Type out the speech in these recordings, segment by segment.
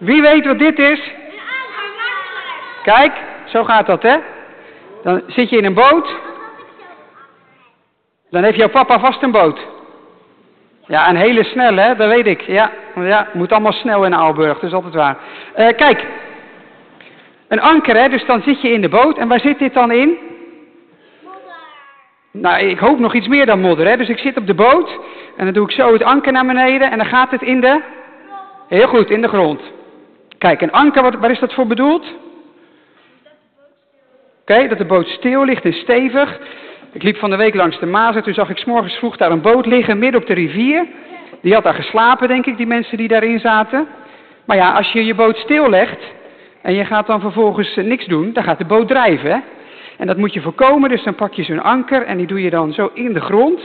Wie weet wat dit is? Kijk, zo gaat dat, hè? Dan zit je in een boot. Dan heeft jouw papa vast een boot. Ja, een hele snelle, hè? Dat weet ik. Ja, ja moet allemaal snel in Aalburg, dat is altijd waar. Uh, kijk, een anker, hè? Dus dan zit je in de boot. En waar zit dit dan in? Modder. Nou, ik hoop nog iets meer dan modder, hè? Dus ik zit op de boot. En dan doe ik zo het anker naar beneden. En dan gaat het in de... Heel goed, in de grond. Kijk, een anker, wat, waar is dat voor bedoeld? Oké, dat de boot stil ligt en stevig. Ik liep van de week langs de Maas en toen zag ik s morgens vroeg daar een boot liggen midden op de rivier. Die had daar geslapen, denk ik, die mensen die daarin zaten. Maar ja, als je je boot stillegt en je gaat dan vervolgens eh, niks doen, dan gaat de boot drijven. Hè? En dat moet je voorkomen, dus dan pak je zo'n anker en die doe je dan zo in de grond.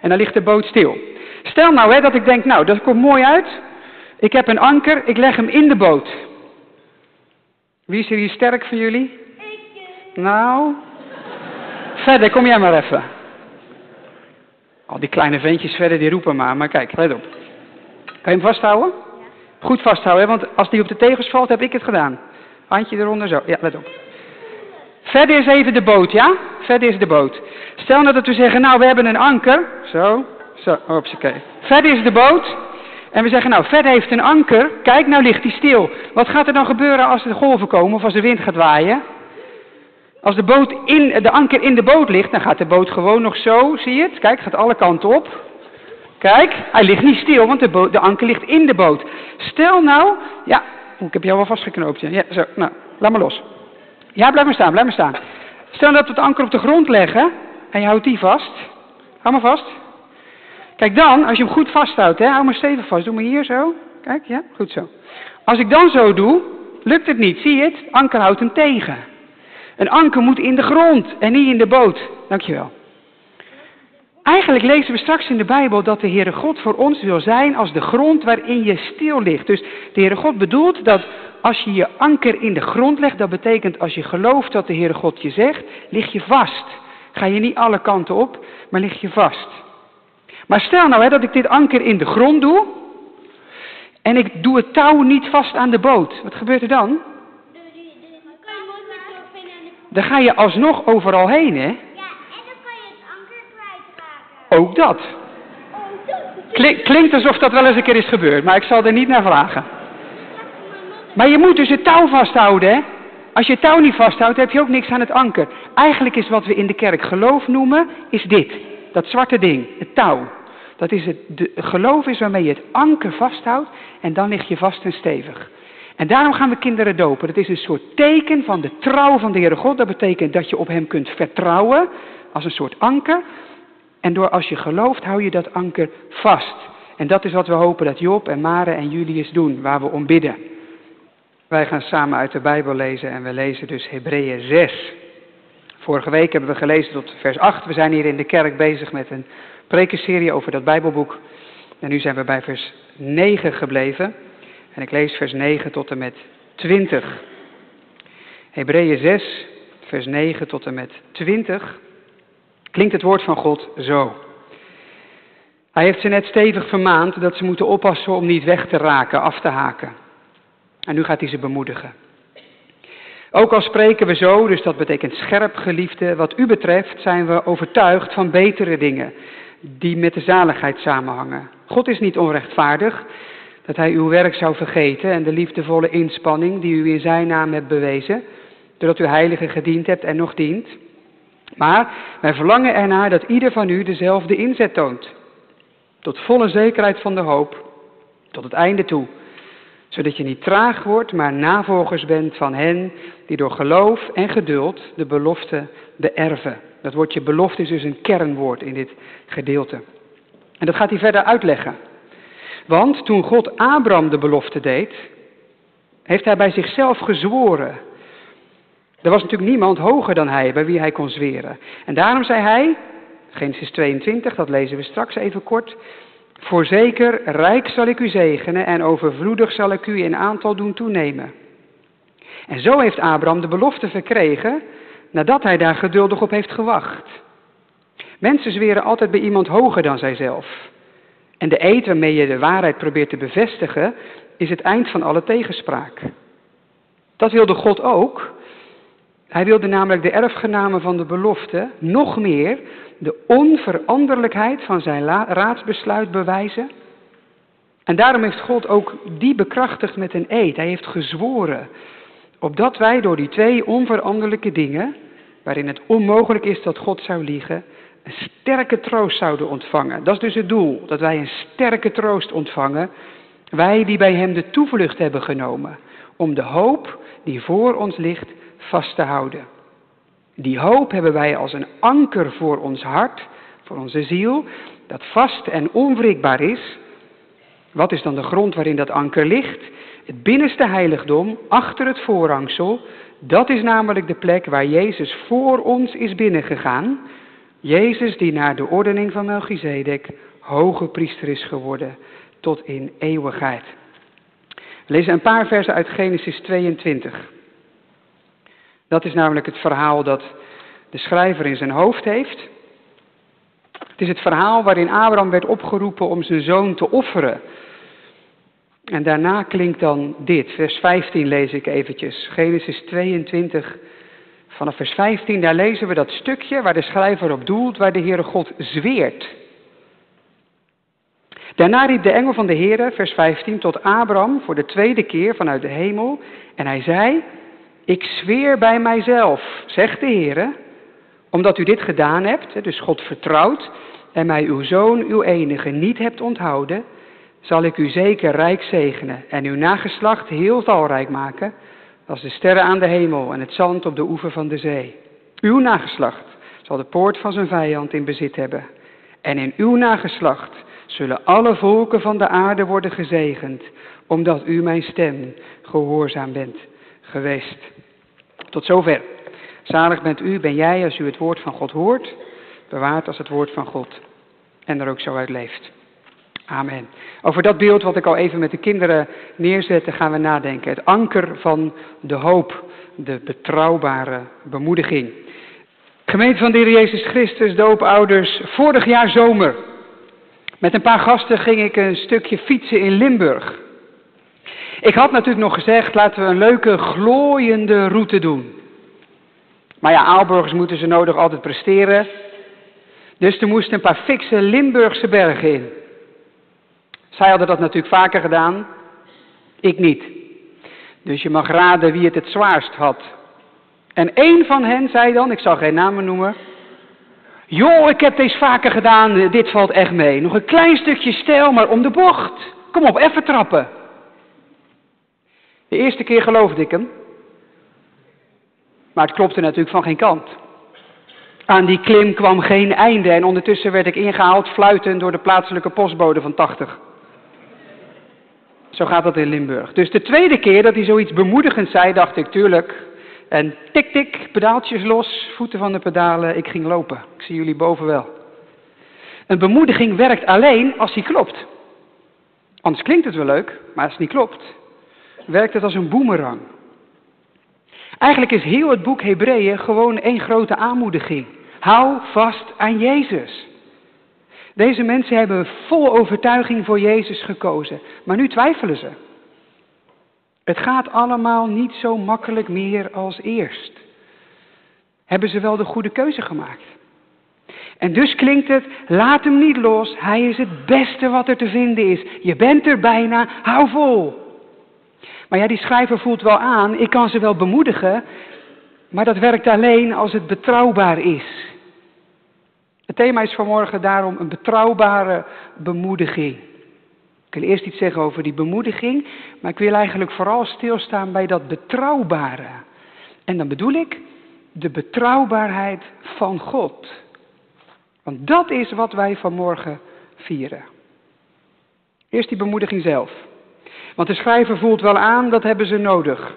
En dan ligt de boot stil. Stel nou hè, dat ik denk, nou, dat komt mooi uit. Ik heb een anker, ik leg hem in de boot. Wie is er hier sterk van jullie? Nou, verder, kom jij maar even. Al die kleine ventjes verder, die roepen maar. Maar kijk, let op. Kan je hem vasthouden? Goed vasthouden, hè? want als die op de tegels valt, heb ik het gedaan. Handje eronder, zo. Ja, let op. Verder is even de boot, ja? Verder is de boot. Stel nou dat we zeggen, nou, we hebben een anker. Zo, zo, oké. Verder is de boot. En we zeggen, nou, verder heeft een anker. Kijk, nou ligt hij stil. Wat gaat er dan gebeuren als de golven komen of als de wind gaat waaien? Als de, boot in, de anker in de boot ligt, dan gaat de boot gewoon nog zo, zie je het? Kijk, gaat alle kanten op. Kijk, hij ligt niet stil, want de, de anker ligt in de boot. Stel nou, ja, ik heb jou wel vastgeknoopt. Ja, zo, nou, laat maar los. Ja, blijf maar staan, blijf maar staan. Stel dat we het anker op de grond leggen en je houdt die vast. Hou maar vast. Kijk dan, als je hem goed vasthoudt, hè, hou maar stevig vast. Doe maar hier zo. Kijk, ja, goed zo. Als ik dan zo doe, lukt het niet. Zie je het? Anker houdt hem tegen. Een anker moet in de grond en niet in de boot. Dankjewel. Eigenlijk lezen we straks in de Bijbel dat de Heere God voor ons wil zijn als de grond waarin je stil ligt. Dus de Heere God bedoelt dat als je je anker in de grond legt, dat betekent als je gelooft wat de Heere God je zegt, lig je vast. Ga je niet alle kanten op, maar lig je vast. Maar stel nou hè, dat ik dit anker in de grond doe en ik doe het touw niet vast aan de boot. Wat gebeurt er dan? Dan ga je alsnog overal heen, hè? Ja, en dan kan je het anker kwijtraken. Ook dat. Dat Klink, klinkt alsof dat wel eens een keer is gebeurd, maar ik zal er niet naar vragen. Maar je moet dus het touw vasthouden, hè? Als je het touw niet vasthoudt, heb je ook niks aan het anker. Eigenlijk is wat we in de kerk geloof noemen, is dit. Dat zwarte ding, het touw. Dat is het geloof is waarmee je het anker vasthoudt en dan lig je vast en stevig. En daarom gaan we kinderen dopen. Dat is een soort teken van de trouw van de Heere God. Dat betekent dat je op Hem kunt vertrouwen als een soort anker. En door als je gelooft, hou je dat anker vast. En dat is wat we hopen dat Job en Mare en Julius doen, waar we om bidden. Wij gaan samen uit de Bijbel lezen en we lezen dus Hebreeën 6. Vorige week hebben we gelezen tot vers 8. We zijn hier in de kerk bezig met een prekenserie over dat Bijbelboek. En nu zijn we bij vers 9 gebleven. En ik lees vers 9 tot en met 20. Hebreeën 6, vers 9 tot en met 20. Klinkt het woord van God zo. Hij heeft ze net stevig vermaand dat ze moeten oppassen om niet weg te raken, af te haken. En nu gaat hij ze bemoedigen. Ook al spreken we zo, dus dat betekent scherp geliefde, wat u betreft zijn we overtuigd van betere dingen die met de zaligheid samenhangen. God is niet onrechtvaardig, dat hij uw werk zou vergeten en de liefdevolle inspanning die u in zijn naam hebt bewezen, doordat u heilige gediend hebt en nog dient. Maar wij verlangen ernaar dat ieder van u dezelfde inzet toont, tot volle zekerheid van de hoop, tot het einde toe, zodat je niet traag wordt, maar navolgers bent van hen die door geloof en geduld de belofte beërven. Dat woordje belofte is dus een kernwoord in dit gedeelte. En dat gaat hij verder uitleggen. Want toen God Abraham de belofte deed, heeft hij bij zichzelf gezworen. Er was natuurlijk niemand hoger dan hij bij wie hij kon zweren. En daarom zei hij, Genesis 22, dat lezen we straks even kort. Voorzeker, rijk zal ik u zegenen en overvloedig zal ik u in aantal doen toenemen. En zo heeft Abraham de belofte verkregen nadat hij daar geduldig op heeft gewacht. Mensen zweren altijd bij iemand hoger dan zijzelf. En de eed waarmee je de waarheid probeert te bevestigen, is het eind van alle tegenspraak. Dat wilde God ook. Hij wilde namelijk de erfgenamen van de belofte nog meer de onveranderlijkheid van zijn raadsbesluit bewijzen. En daarom heeft God ook die bekrachtigd met een eed. Hij heeft gezworen, opdat wij door die twee onveranderlijke dingen, waarin het onmogelijk is dat God zou liegen, een sterke troost zouden ontvangen. Dat is dus het doel, dat wij een sterke troost ontvangen, wij die bij Hem de toevlucht hebben genomen, om de hoop die voor ons ligt vast te houden. Die hoop hebben wij als een anker voor ons hart, voor onze ziel, dat vast en onwrikbaar is. Wat is dan de grond waarin dat anker ligt? Het binnenste heiligdom, achter het voorhangsel, dat is namelijk de plek waar Jezus voor ons is binnengegaan. Jezus die naar de ordening van Melchizedek hoge priester is geworden tot in eeuwigheid. We lezen een paar versen uit Genesis 22. Dat is namelijk het verhaal dat de schrijver in zijn hoofd heeft. Het is het verhaal waarin Abraham werd opgeroepen om zijn zoon te offeren. En daarna klinkt dan dit, vers 15 lees ik eventjes, Genesis 22, vanaf vers 15, daar lezen we dat stukje waar de schrijver op doelt, waar de Heere God zweert. Daarna riep de engel van de Heere, vers 15, tot Abraham voor de tweede keer vanuit de hemel. En hij zei, ik zweer bij mijzelf, zegt de Heere, omdat u dit gedaan hebt, dus God vertrouwt, en mij uw zoon, uw enige, niet hebt onthouden, zal ik u zeker rijk zegenen en uw nageslacht heel talrijk maken, als de sterren aan de hemel en het zand op de oever van de zee. Uw nageslacht zal de poort van zijn vijand in bezit hebben. En in uw nageslacht zullen alle volken van de aarde worden gezegend, omdat u mijn stem gehoorzaam bent geweest. Tot zover. Zalig bent u, ben jij, als u het woord van God hoort, bewaard als het woord van God en er ook zo uit leeft. Amen. Over dat beeld wat ik al even met de kinderen neerzette, gaan we nadenken. Het anker van de hoop, de betrouwbare bemoediging. Gemeente van de Heer Jezus Christus, doopouders, vorig jaar zomer. Met een paar gasten ging ik een stukje fietsen in Limburg. Ik had natuurlijk nog gezegd, laten we een leuke, glooiende route doen. Maar ja, Aalburgers moeten ze nodig altijd presteren. Dus er moesten een paar fikse Limburgse bergen in. Zij hadden dat natuurlijk vaker gedaan, ik niet. Dus je mag raden wie het het zwaarst had. En één van hen zei dan, ik zal geen namen noemen. Joh, ik heb deze vaker gedaan, dit valt echt mee. Nog een klein stukje stijl, maar om de bocht. Kom op, even trappen. De eerste keer geloofde ik hem. Maar het klopte natuurlijk van geen kant. Aan die klim kwam geen einde en ondertussen werd ik ingehaald fluitend door de plaatselijke postbode van 80. Zo gaat dat in Limburg. Dus de tweede keer dat hij zoiets bemoedigends zei, dacht ik, tuurlijk. En tik tik, pedaaltjes los, voeten van de pedalen, ik ging lopen. Ik zie jullie boven wel. Een bemoediging werkt alleen als die klopt. Anders klinkt het wel leuk, maar als het niet klopt, werkt het als een boemerang. Eigenlijk is heel het boek Hebreeën gewoon één grote aanmoediging. Hou vast aan Jezus. Deze mensen hebben vol overtuiging voor Jezus gekozen, maar nu twijfelen ze. Het gaat allemaal niet zo makkelijk meer als eerst. Hebben ze wel de goede keuze gemaakt? En dus klinkt het, laat hem niet los, hij is het beste wat er te vinden is. Je bent er bijna, hou vol. Maar ja, die schrijver voelt wel aan, ik kan ze wel bemoedigen, maar dat werkt alleen als het betrouwbaar is. Thema is vanmorgen daarom een betrouwbare bemoediging. Ik wil eerst iets zeggen over die bemoediging, maar ik wil eigenlijk vooral stilstaan bij dat betrouwbare. En dan bedoel ik de betrouwbaarheid van God. Want dat is wat wij vanmorgen vieren. Eerst die bemoediging zelf. Want de schrijver voelt wel aan, dat hebben ze nodig.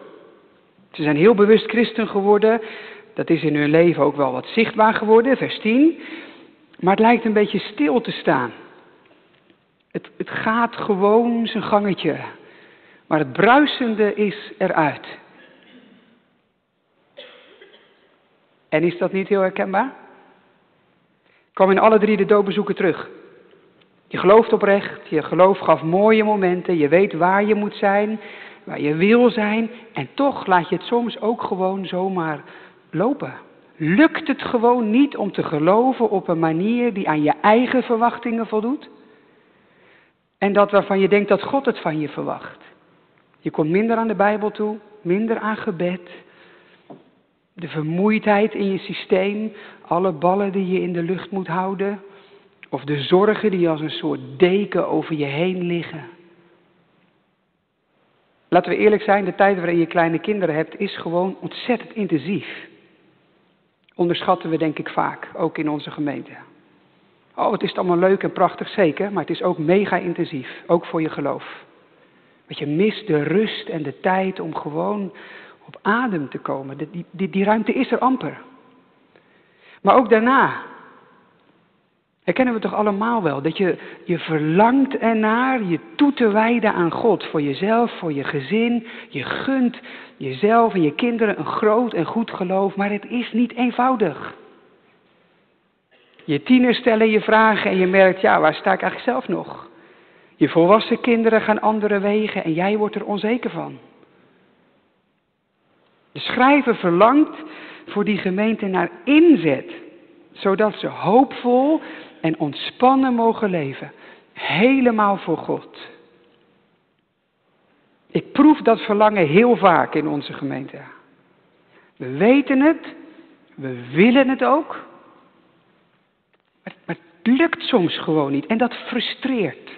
Ze zijn heel bewust christen geworden. Dat is in hun leven ook wel wat zichtbaar geworden, vers 10. Maar het lijkt een beetje stil te staan. Het, het gaat gewoon zijn gangetje. Maar het bruisende is eruit. En is dat niet heel herkenbaar? Ik kwam in alle drie de doopbezoeken terug. Je gelooft oprecht, je geloof gaf mooie momenten, je weet waar je moet zijn, waar je wil zijn. En toch laat je het soms ook gewoon zomaar lopen. Lukt het gewoon niet om te geloven op een manier die aan je eigen verwachtingen voldoet? En dat waarvan je denkt dat God het van je verwacht. Je komt minder aan de Bijbel toe, minder aan gebed. De vermoeidheid in je systeem, alle ballen die je in de lucht moet houden. Of de zorgen die als een soort deken over je heen liggen. Laten we eerlijk zijn, de tijd waarin je kleine kinderen hebt is gewoon ontzettend intensief. Onderschatten we denk ik vaak, ook in onze gemeente. Oh, het is allemaal leuk en prachtig, zeker, maar het is ook mega intensief, ook voor je geloof. Want je mist de rust en de tijd om gewoon op adem te komen. Die, die, die ruimte is er amper. Maar ook daarna. Herkennen we toch allemaal wel? Dat je, je verlangt ernaar je toe te wijden aan God. Voor jezelf, voor je gezin. Je gunt jezelf en je kinderen een groot en goed geloof. Maar het is niet eenvoudig. Je tieners stellen je vragen en je merkt, ja, waar sta ik eigenlijk zelf nog? Je volwassen kinderen gaan andere wegen en jij wordt er onzeker van. De schrijver verlangt voor die gemeente naar inzet, zodat ze hoopvol en ontspannen mogen leven. Helemaal voor God. Ik proef dat verlangen heel vaak in onze gemeente. We weten het, we willen het ook, maar, het lukt soms gewoon niet en dat frustreert.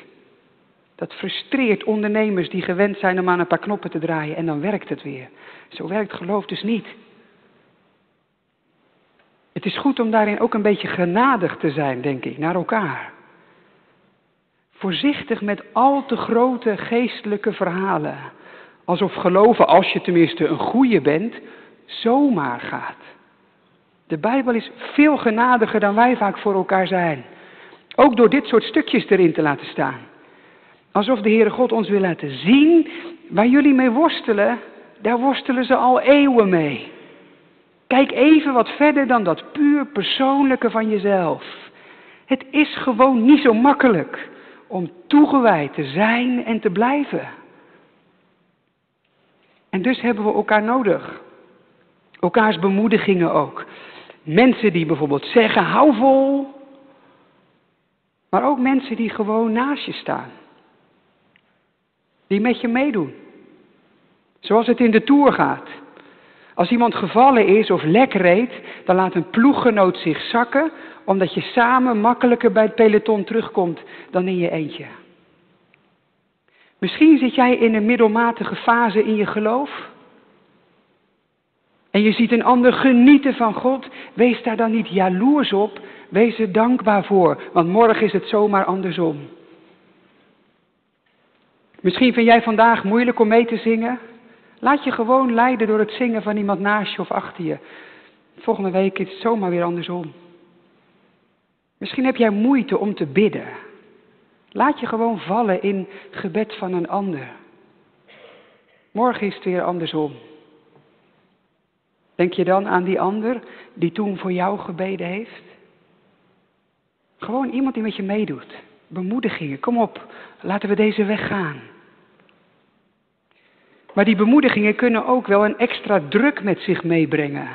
Dat frustreert ondernemers die gewend zijn om aan een paar knoppen te draaien en dan werkt het weer. Zo werkt geloof dus niet. Het is goed om daarin ook een beetje genadig te zijn, denk ik, naar elkaar. Voorzichtig met al te grote geestelijke verhalen. Alsof geloven, als je tenminste een goeie bent, zomaar gaat. De Bijbel is veel genadiger dan wij vaak voor elkaar zijn. Ook door dit soort stukjes erin te laten staan. Alsof de Heere God ons wil laten zien, waar jullie mee worstelen, daar worstelen ze al eeuwen mee. Kijk even wat verder dan dat puur persoonlijke van jezelf. Het is gewoon niet zo makkelijk om toegewijd te zijn en te blijven. En dus hebben we elkaar nodig. Elkaars bemoedigingen ook. Mensen die bijvoorbeeld zeggen, hou vol. Maar ook mensen die gewoon naast je staan. Die met je meedoen. Zoals het in de Tour gaat. Als iemand gevallen is of lek reed, dan laat een ploeggenoot zich zakken, omdat je samen makkelijker bij het peloton terugkomt dan in je eentje. Misschien zit jij in een middelmatige fase in je geloof. En je ziet een ander genieten van God. Wees daar dan niet jaloers op. Wees er dankbaar voor, want morgen is het zomaar andersom. Misschien vind jij vandaag moeilijk om mee te zingen. Laat je gewoon leiden door het zingen van iemand naast je of achter je. Volgende week is het zomaar weer andersom. Misschien heb jij moeite om te bidden. Laat je gewoon vallen in gebed van een ander. Morgen is het weer andersom. Denk je dan aan die ander die toen voor jou gebeden heeft? Gewoon iemand die met je meedoet. Bemoedigingen, kom op, laten we deze weg gaan. Maar die bemoedigingen kunnen ook wel een extra druk met zich meebrengen.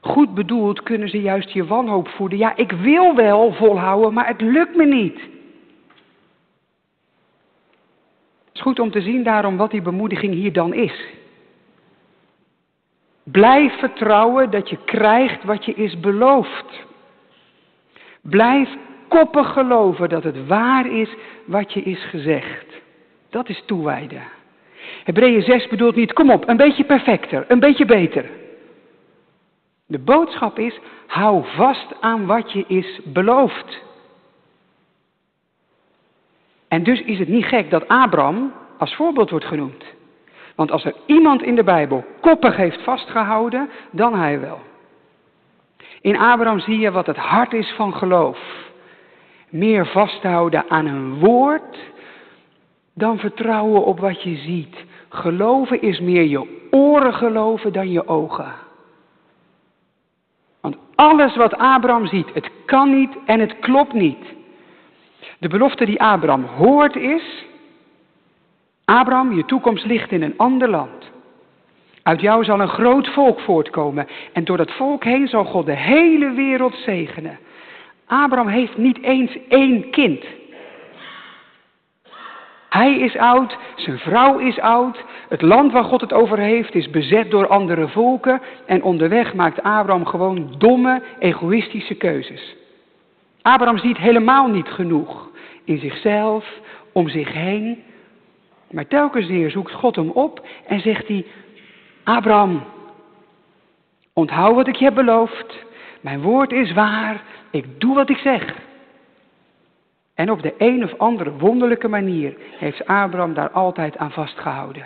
Goed bedoeld kunnen ze juist je wanhoop voeden. Ja, ik wil wel volhouden, maar het lukt me niet. Het is goed om te zien daarom wat die bemoediging hier dan is. Blijf vertrouwen dat je krijgt wat je is beloofd. Blijf koppig geloven dat het waar is wat je is gezegd. Dat is toewijden. Hebreeën 6 bedoelt niet, kom op, een beetje perfecter, een beetje beter. De boodschap is, hou vast aan wat je is beloofd. En dus is het niet gek dat Abraham als voorbeeld wordt genoemd. Want als er iemand in de Bijbel koppig heeft vastgehouden, dan hij wel. In Abraham zie je wat het hart is van geloof. Meer vasthouden aan een woord dan vertrouwen op wat je ziet. Geloven is meer je oren geloven dan je ogen. Want alles wat Abraham ziet, het kan niet en het klopt niet. De belofte die Abraham hoort is, Abraham, je toekomst ligt in een ander land. Uit jou zal een groot volk voortkomen en door dat volk heen zal God de hele wereld zegenen. Abraham heeft niet eens één kind. Hij is oud, zijn vrouw is oud, het land waar God het over heeft is bezet door andere volken. En onderweg maakt Abraham gewoon domme, egoïstische keuzes. Abraham ziet helemaal niet genoeg in zichzelf, om zich heen, maar telkens weer zoekt God hem op en zegt hij, Abraham, onthoud wat ik je heb beloofd, mijn woord is waar, ik doe wat ik zeg. En op de een of andere wonderlijke manier heeft Abraham daar altijd aan vastgehouden.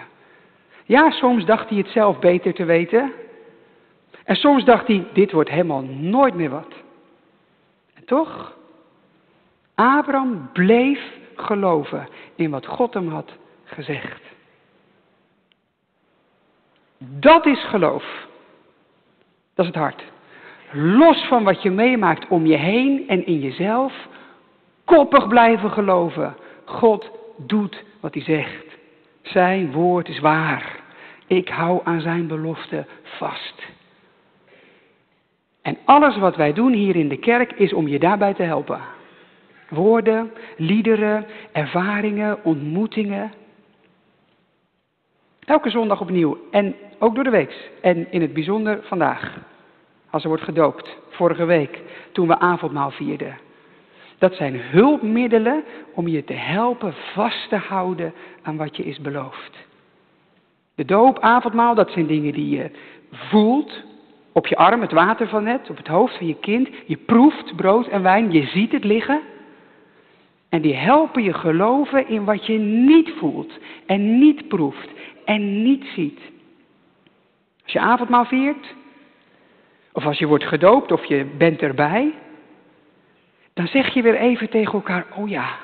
Ja, soms dacht hij het zelf beter te weten. En soms dacht hij, dit wordt helemaal nooit meer wat. En toch, Abraham bleef geloven in wat God hem had gezegd. Dat is geloof. Dat is het hart. Los van wat je meemaakt om je heen en in jezelf, koppig blijven geloven. God doet wat hij zegt. Zijn woord is waar. Ik hou aan zijn belofte vast. En alles wat wij doen hier in de kerk is om je daarbij te helpen. Woorden, liederen, ervaringen, ontmoetingen. Elke zondag opnieuw en ook door de week. En in het bijzonder vandaag, als er wordt gedoopt. Vorige week, toen we avondmaal vierden. Dat zijn hulpmiddelen om je te helpen vast te houden aan wat je is beloofd. De doop, avondmaal, dat zijn dingen die je voelt. Op je arm, het water van net, op het hoofd van je kind. Je proeft brood en wijn, je ziet het liggen. En die helpen je geloven in wat je niet voelt en niet proeft en niet ziet. Als je avondmaal viert, of als je wordt gedoopt of je bent erbij, dan zeg je weer even tegen elkaar, oh ja,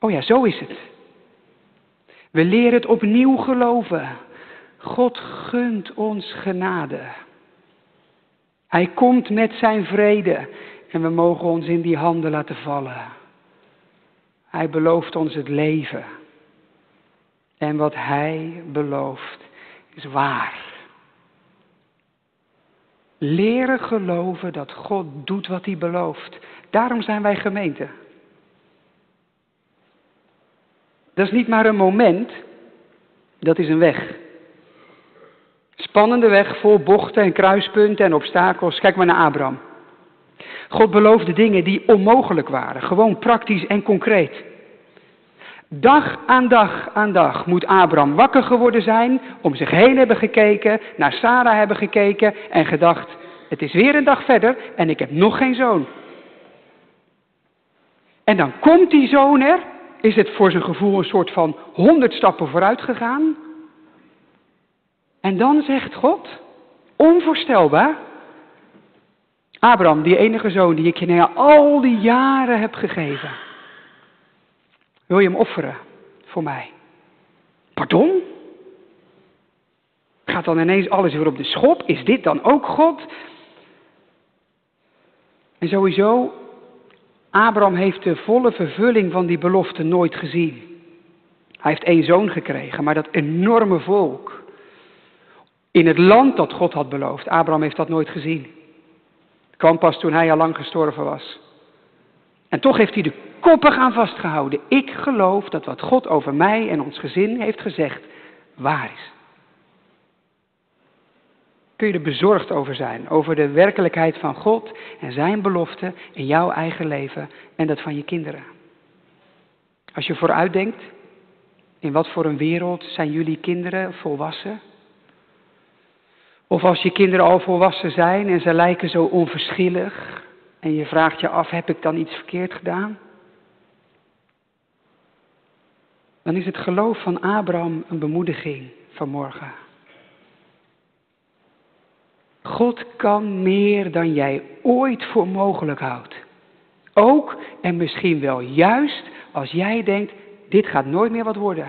oh ja, zo is het. We leren het opnieuw geloven. God gunt ons genade. Hij komt met zijn vrede en we mogen ons in die handen laten vallen. Hij belooft ons het leven. En wat hij belooft is waar. Leren geloven dat God doet wat hij belooft. Daarom zijn wij gemeente. Dat is niet maar een moment, dat is een weg. Spannende weg vol bochten en kruispunten en obstakels. Kijk maar naar Abraham. God beloofde dingen die onmogelijk waren, gewoon praktisch en concreet. Dag aan dag aan dag moet Abraham wakker geworden zijn, om zich heen hebben gekeken, naar Sarah hebben gekeken en gedacht, het is weer een dag verder en ik heb nog geen zoon. En dan komt die zoon er, is het voor zijn gevoel een soort van honderd stappen vooruit gegaan. En dan zegt God, onvoorstelbaar, Abraham, die enige zoon die ik je na al die jaren heb gegeven, wil je hem offeren voor mij? Pardon? Gaat dan ineens alles weer op de schop? Is dit dan ook God? En sowieso, Abraham heeft de volle vervulling van die belofte nooit gezien. Hij heeft één zoon gekregen, maar dat enorme volk. In het land dat God had beloofd. Abraham heeft dat nooit gezien. Het kwam pas toen hij al lang gestorven was. En toch heeft hij de koppig aan vastgehouden. Ik geloof dat wat God over mij en ons gezin heeft gezegd, waar is. Kun je er bezorgd over zijn, over de werkelijkheid van God en zijn belofte in jouw eigen leven en dat van je kinderen. Als je vooruitdenkt, in wat voor een wereld zijn jullie kinderen volwassen? Of als je kinderen al volwassen zijn en ze lijken zo onverschillig en je vraagt je af, heb ik dan iets verkeerd gedaan? Dan is het geloof van Abraham een bemoediging vanmorgen. God kan meer dan jij ooit voor mogelijk houdt. Ook en misschien wel juist als jij denkt, dit gaat nooit meer wat worden.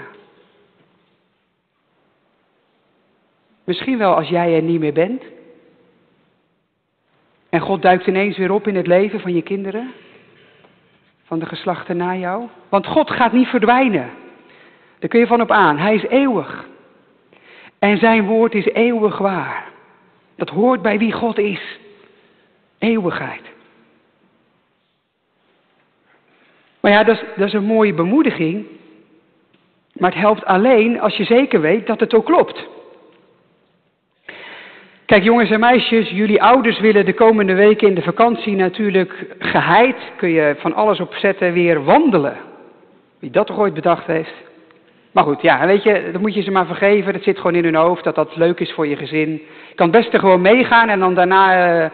Misschien wel als jij er niet meer bent. En God duikt ineens weer op in het leven van je kinderen. van de geslachten na jou? Want God gaat niet verdwijnen. Daar kun je van op aan. Hij is eeuwig. En zijn woord is eeuwig waar. Dat hoort bij wie God is. Eeuwigheid. Maar ja, dat is, een mooie bemoediging. Maar het helpt alleen als je zeker weet dat het ook klopt. Kijk jongens en meisjes, jullie ouders willen de komende weken in de vakantie natuurlijk geheid. Kun je van alles opzetten weer wandelen. Wie dat toch ooit bedacht heeft. Maar goed, ja, weet je, dat moet je ze maar vergeven. Dat zit gewoon in hun hoofd, dat dat leuk is voor je gezin. Je kan het beste gewoon meegaan en dan daarna, uh,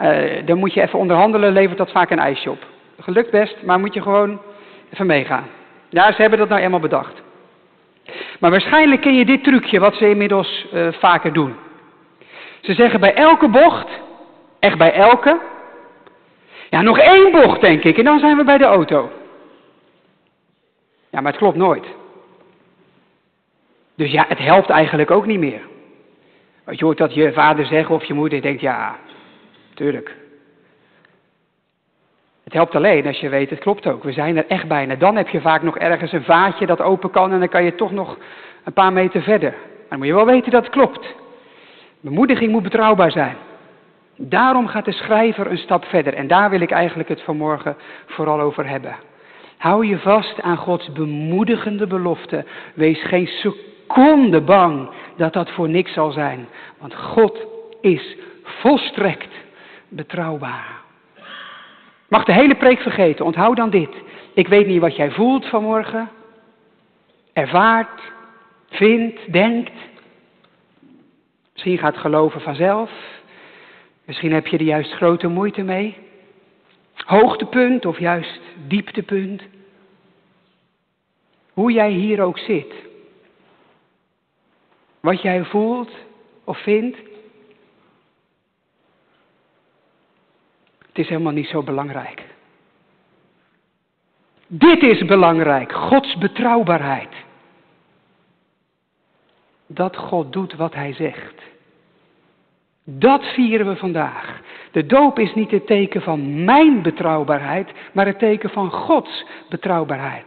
uh, dan moet je even onderhandelen, levert dat vaak een ijsje op. Gelukt best, maar moet je gewoon even meegaan. Ja, ze hebben dat nou eenmaal bedacht. Maar waarschijnlijk ken je dit trucje, wat ze inmiddels uh, vaker doen. Ze zeggen bij elke bocht, echt bij elke, ja, nog één bocht denk ik, en dan zijn we bij de auto. Ja, maar het klopt nooit. Dus ja, het helpt eigenlijk ook niet meer. Want je hoort dat je vader zeggen of je moeder denkt, ja, tuurlijk. Het helpt alleen als je weet, het klopt ook. We zijn er echt bijna. Dan heb je vaak nog ergens een vaatje dat open kan en dan kan je toch nog een paar meter verder. Maar dan moet je wel weten dat het klopt. Bemoediging moet betrouwbaar zijn. Daarom gaat de schrijver een stap verder. En daar wil ik eigenlijk het vanmorgen vooral over hebben. Hou je vast aan Gods bemoedigende belofte. Wees geen seconde bang dat dat voor niks zal zijn. Want God is volstrekt betrouwbaar. Mag de hele preek vergeten. Onthoud dan dit. Ik weet niet wat jij voelt vanmorgen. Ervaart, vindt, denkt. Misschien gaat geloven vanzelf. Misschien heb je er juist grote moeite mee. Hoogtepunt of juist dieptepunt. Hoe jij hier ook zit. Wat jij voelt of vindt. Het is helemaal niet zo belangrijk. Dit is belangrijk, Gods betrouwbaarheid. Dat God doet wat Hij zegt. Dat vieren we vandaag. De doop is niet het teken van mijn betrouwbaarheid, maar het teken van Gods betrouwbaarheid.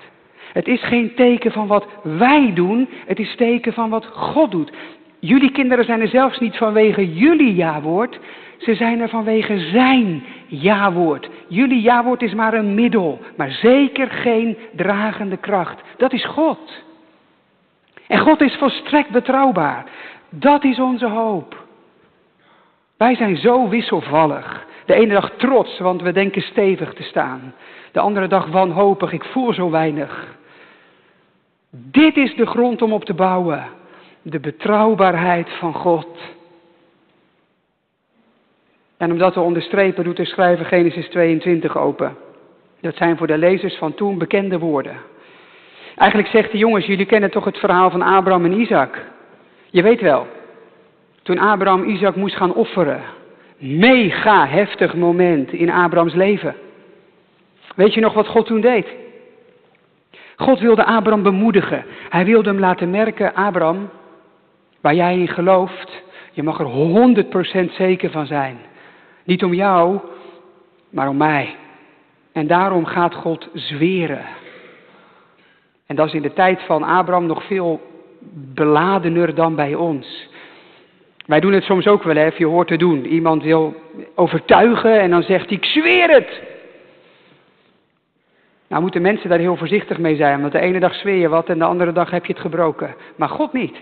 Het is geen teken van wat wij doen, het is teken van wat God doet. Jullie kinderen zijn er zelfs niet vanwege jullie ja-woord, ze zijn er vanwege zijn ja-woord. Jullie ja-woord is maar een middel, maar zeker geen dragende kracht. Dat is God. En God is volstrekt betrouwbaar. Dat is onze hoop. Wij zijn zo wisselvallig. De ene dag trots, want we denken stevig te staan. De andere dag wanhopig, ik voel zo weinig. Dit is de grond om op te bouwen. De betrouwbaarheid van God. En om dat te onderstrepen doet de schrijver Genesis 22 open. Dat zijn voor de lezers van toen bekende woorden. Eigenlijk zegt de jongens, jullie kennen toch het verhaal van Abraham en Isaac. Je weet wel, toen Abraham Isaac moest gaan offeren. Mega heftig moment in Abrahams leven. Weet je nog wat God toen deed? God wilde Abraham bemoedigen. Hij wilde hem laten merken, Abraham, waar jij in gelooft, je mag er 100% zeker van zijn. Niet om jou, maar om mij. En daarom gaat God zweren. En dat is in de tijd van Abraham nog veel beladener dan bij ons. Wij doen het soms ook wel, hè, je hoort te doen. Iemand wil overtuigen en dan zegt hij, ik zweer het. Nou moeten mensen daar heel voorzichtig mee zijn, want de ene dag zweer je wat en de andere dag heb je het gebroken. Maar God niet.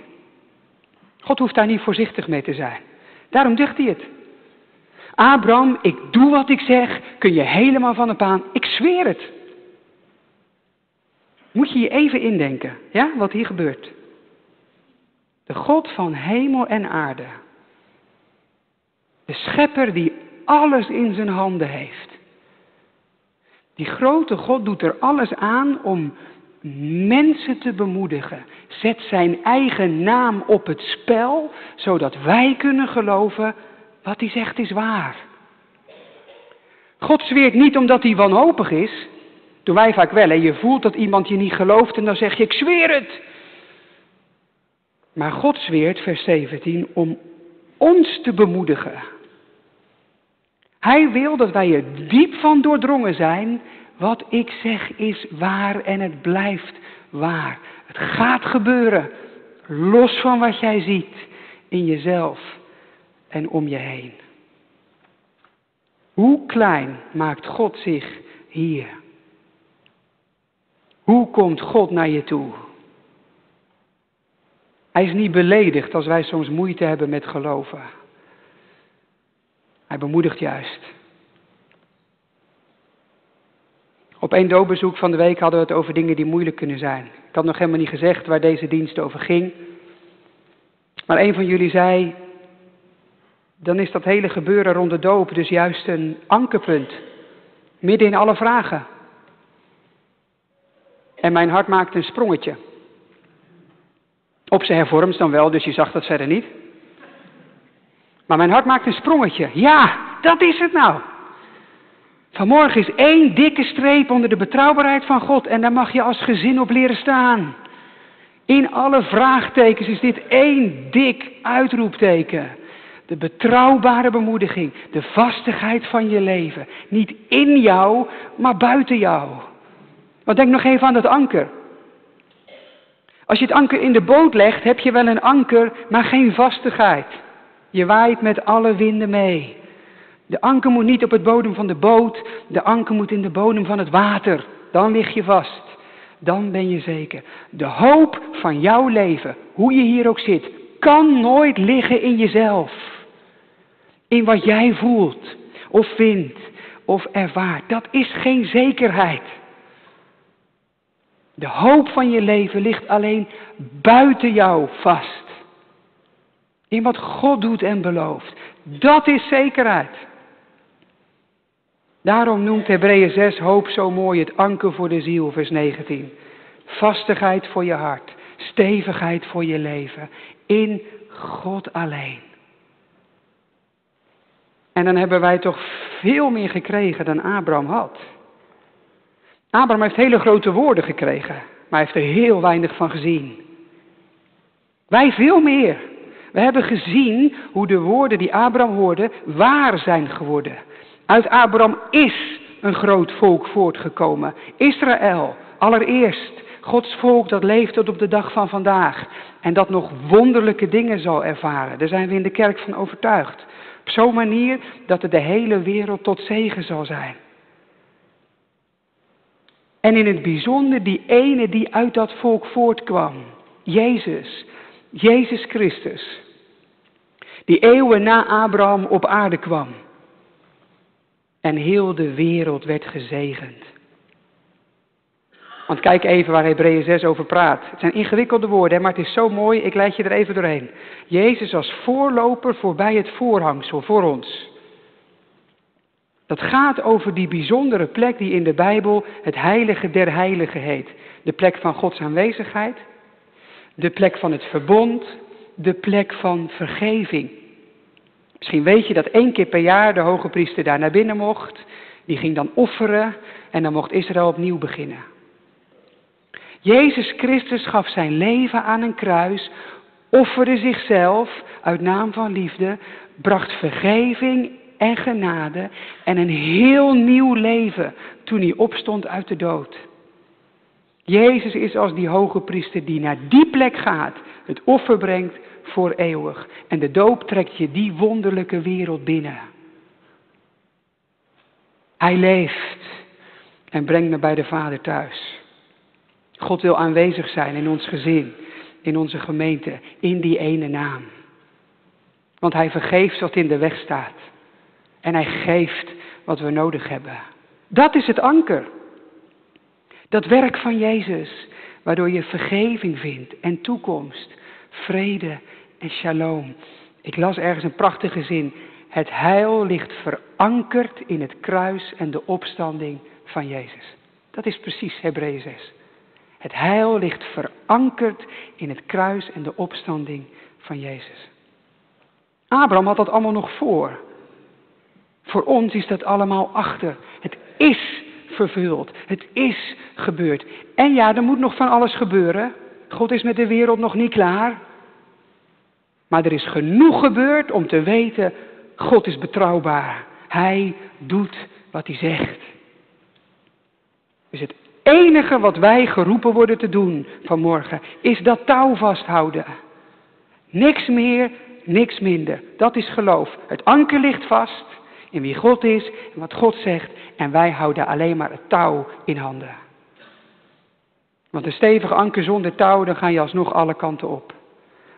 God hoeft daar niet voorzichtig mee te zijn. Daarom zegt hij het. Abraham, ik doe wat ik zeg, kun je helemaal van de paan. Ik zweer het. Moet je je even indenken, ja, wat hier gebeurt. De God van hemel en aarde. De schepper die alles in zijn handen heeft. Die grote God doet er alles aan om mensen te bemoedigen. Zet zijn eigen naam op het spel, zodat wij kunnen geloven wat hij zegt is waar. God zweert niet omdat hij wanhopig is. Doen wij vaak wel. En je voelt dat iemand je niet gelooft en dan zeg je ik zweer het. Maar God zweert, vers 17, om ons te bemoedigen. Hij wil dat wij er diep van doordrongen zijn wat ik zeg is waar en het blijft waar. Het gaat gebeuren, los van wat jij ziet in jezelf en om je heen. Hoe klein maakt God zich hier? Hoe komt God naar je toe? Hij is niet beledigd als wij soms moeite hebben met geloven. Hij bemoedigt juist. Op één doopbezoek van de week hadden we het over dingen die moeilijk kunnen zijn. Ik had nog helemaal niet gezegd waar deze dienst over ging. Maar een van jullie zei, dan is dat hele gebeuren rond de doop dus juist een ankerpunt. Midden in alle vragen. En mijn hart maakte een sprongetje. Op zijn hervormd dan wel, dus je zag dat verder niet. Maar mijn hart maakte een sprongetje. Ja, dat is het nou. Vanmorgen is één dikke streep onder de betrouwbaarheid van God en daar mag je als gezin op leren staan. In alle vraagtekens is dit één dik uitroepteken. De betrouwbare bemoediging, de vastigheid van je leven. Niet in jou, maar buiten jou. Want denk nog even aan dat anker. Als je het anker in de boot legt, heb je wel een anker, maar geen vastigheid. Je waait met alle winden mee. De anker moet niet op het bodem van de boot, de anker moet in de bodem van het water. Dan lig je vast. Dan ben je zeker. De hoop van jouw leven, hoe je hier ook zit, kan nooit liggen in jezelf. In wat jij voelt, of vindt, of ervaart. Dat is geen zekerheid. De hoop van je leven ligt alleen buiten jou vast. In wat God doet en belooft. Dat is zekerheid. Daarom noemt Hebreeën 6 hoop zo mooi het anker voor de ziel, vers 19. Vastigheid voor je hart, stevigheid voor je leven, in God alleen. En dan hebben wij toch veel meer gekregen dan Abraham had. Abraham heeft hele grote woorden gekregen, maar hij heeft er heel weinig van gezien. Wij veel meer. We hebben gezien hoe de woorden die Abraham hoorde waar zijn geworden. Uit Abraham is een groot volk voortgekomen. Israël, allereerst. Gods volk dat leeft tot op de dag van vandaag. En dat nog wonderlijke dingen zal ervaren. Daar zijn we in de kerk van overtuigd. Op zo'n manier dat het de hele wereld tot zegen zal zijn. En in het bijzonder die ene die uit dat volk voortkwam. Jezus. Jezus Christus. Die eeuwen na Abraham op aarde kwam. En heel de wereld werd gezegend. Want kijk even waar Hebreeën 6 over praat. Het zijn ingewikkelde woorden, maar het is zo mooi, ik leid je er even doorheen. Jezus als voorloper voorbij het voorhangsel voor ons. Dat gaat over die bijzondere plek die in de Bijbel het heilige der heiligen heet. De plek van Gods aanwezigheid, de plek van het verbond, de plek van vergeving. Misschien weet je dat één keer per jaar de hoge priester daar naar binnen mocht. Die ging dan offeren en dan mocht Israël opnieuw beginnen. Jezus Christus gaf zijn leven aan een kruis, offerde zichzelf uit naam van liefde, bracht vergeving en genade en een heel nieuw leven toen hij opstond uit de dood. Jezus is als die hoge priester die naar die plek gaat, het offer brengt voor eeuwig. En de doop trekt je die wonderlijke wereld binnen. Hij leeft en brengt me bij de Vader thuis. God wil aanwezig zijn in ons gezin, in onze gemeente, in die ene naam. Want hij vergeeft wat in de weg staat. En hij geeft wat we nodig hebben. Dat is het anker. Dat werk van Jezus, waardoor je vergeving vindt en toekomst, vrede en shalom. Ik las ergens een prachtige zin. Het heil ligt verankerd in het kruis en de opstanding van Jezus. Dat is precies Hebreeën 6. Het heil ligt verankerd in het kruis en de opstanding van Jezus. Abraham had dat allemaal nog voor. Voor ons is dat allemaal achter. Het is vervuld. Het is gebeurd. En ja, er moet nog van alles gebeuren. God is met de wereld nog niet klaar. Maar er is genoeg gebeurd om te weten, God is betrouwbaar. Hij doet wat hij zegt. Dus het enige wat wij geroepen worden te doen vanmorgen is dat touw vasthouden. Niks meer, niks minder. Dat is geloof. Het anker ligt vast in wie God is en wat God zegt. En wij houden alleen maar het touw in handen. Want een stevig anker zonder touw, dan ga je alsnog alle kanten op.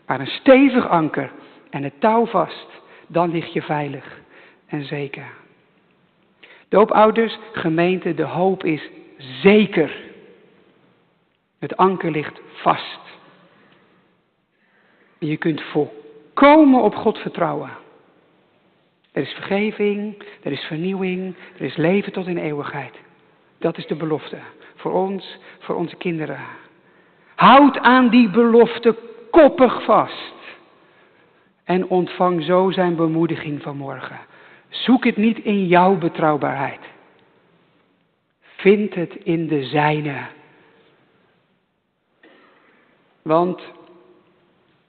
Maar een stevig anker en het touw vast, dan lig je veilig en zeker. Doopouders, gemeente, de hoop is zeker. Het anker ligt vast. Je kunt volkomen op God vertrouwen. Er is vergeving, er is vernieuwing, er is leven tot in eeuwigheid. Dat is de belofte. Voor ons, voor onze kinderen. Houd aan die belofte koppig vast. En ontvang zo zijn bemoediging vanmorgen. Zoek het niet in jouw betrouwbaarheid. Vind het in de zijne. Want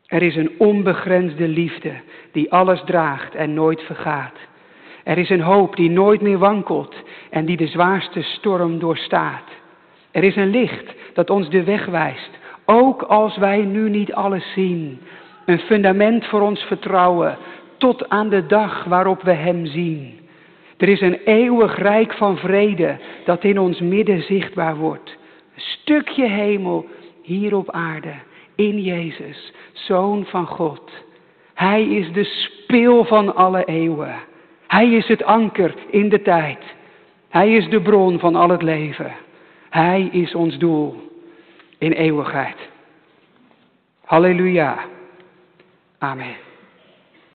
er is een onbegrensde liefde die alles draagt en nooit vergaat. Er is een hoop die nooit meer wankelt en die de zwaarste storm doorstaat. Er is een licht dat ons de weg wijst, ook als wij nu niet alles zien. Een fundament voor ons vertrouwen tot aan de dag waarop we Hem zien. Er is een eeuwig rijk van vrede dat in ons midden zichtbaar wordt. Een stukje hemel hier op aarde, in Jezus, Zoon van God. Hij is de speel van alle eeuwen. Hij is het anker in de tijd. Hij is de bron van al het leven. Hij is ons doel in eeuwigheid. Halleluja. Amen.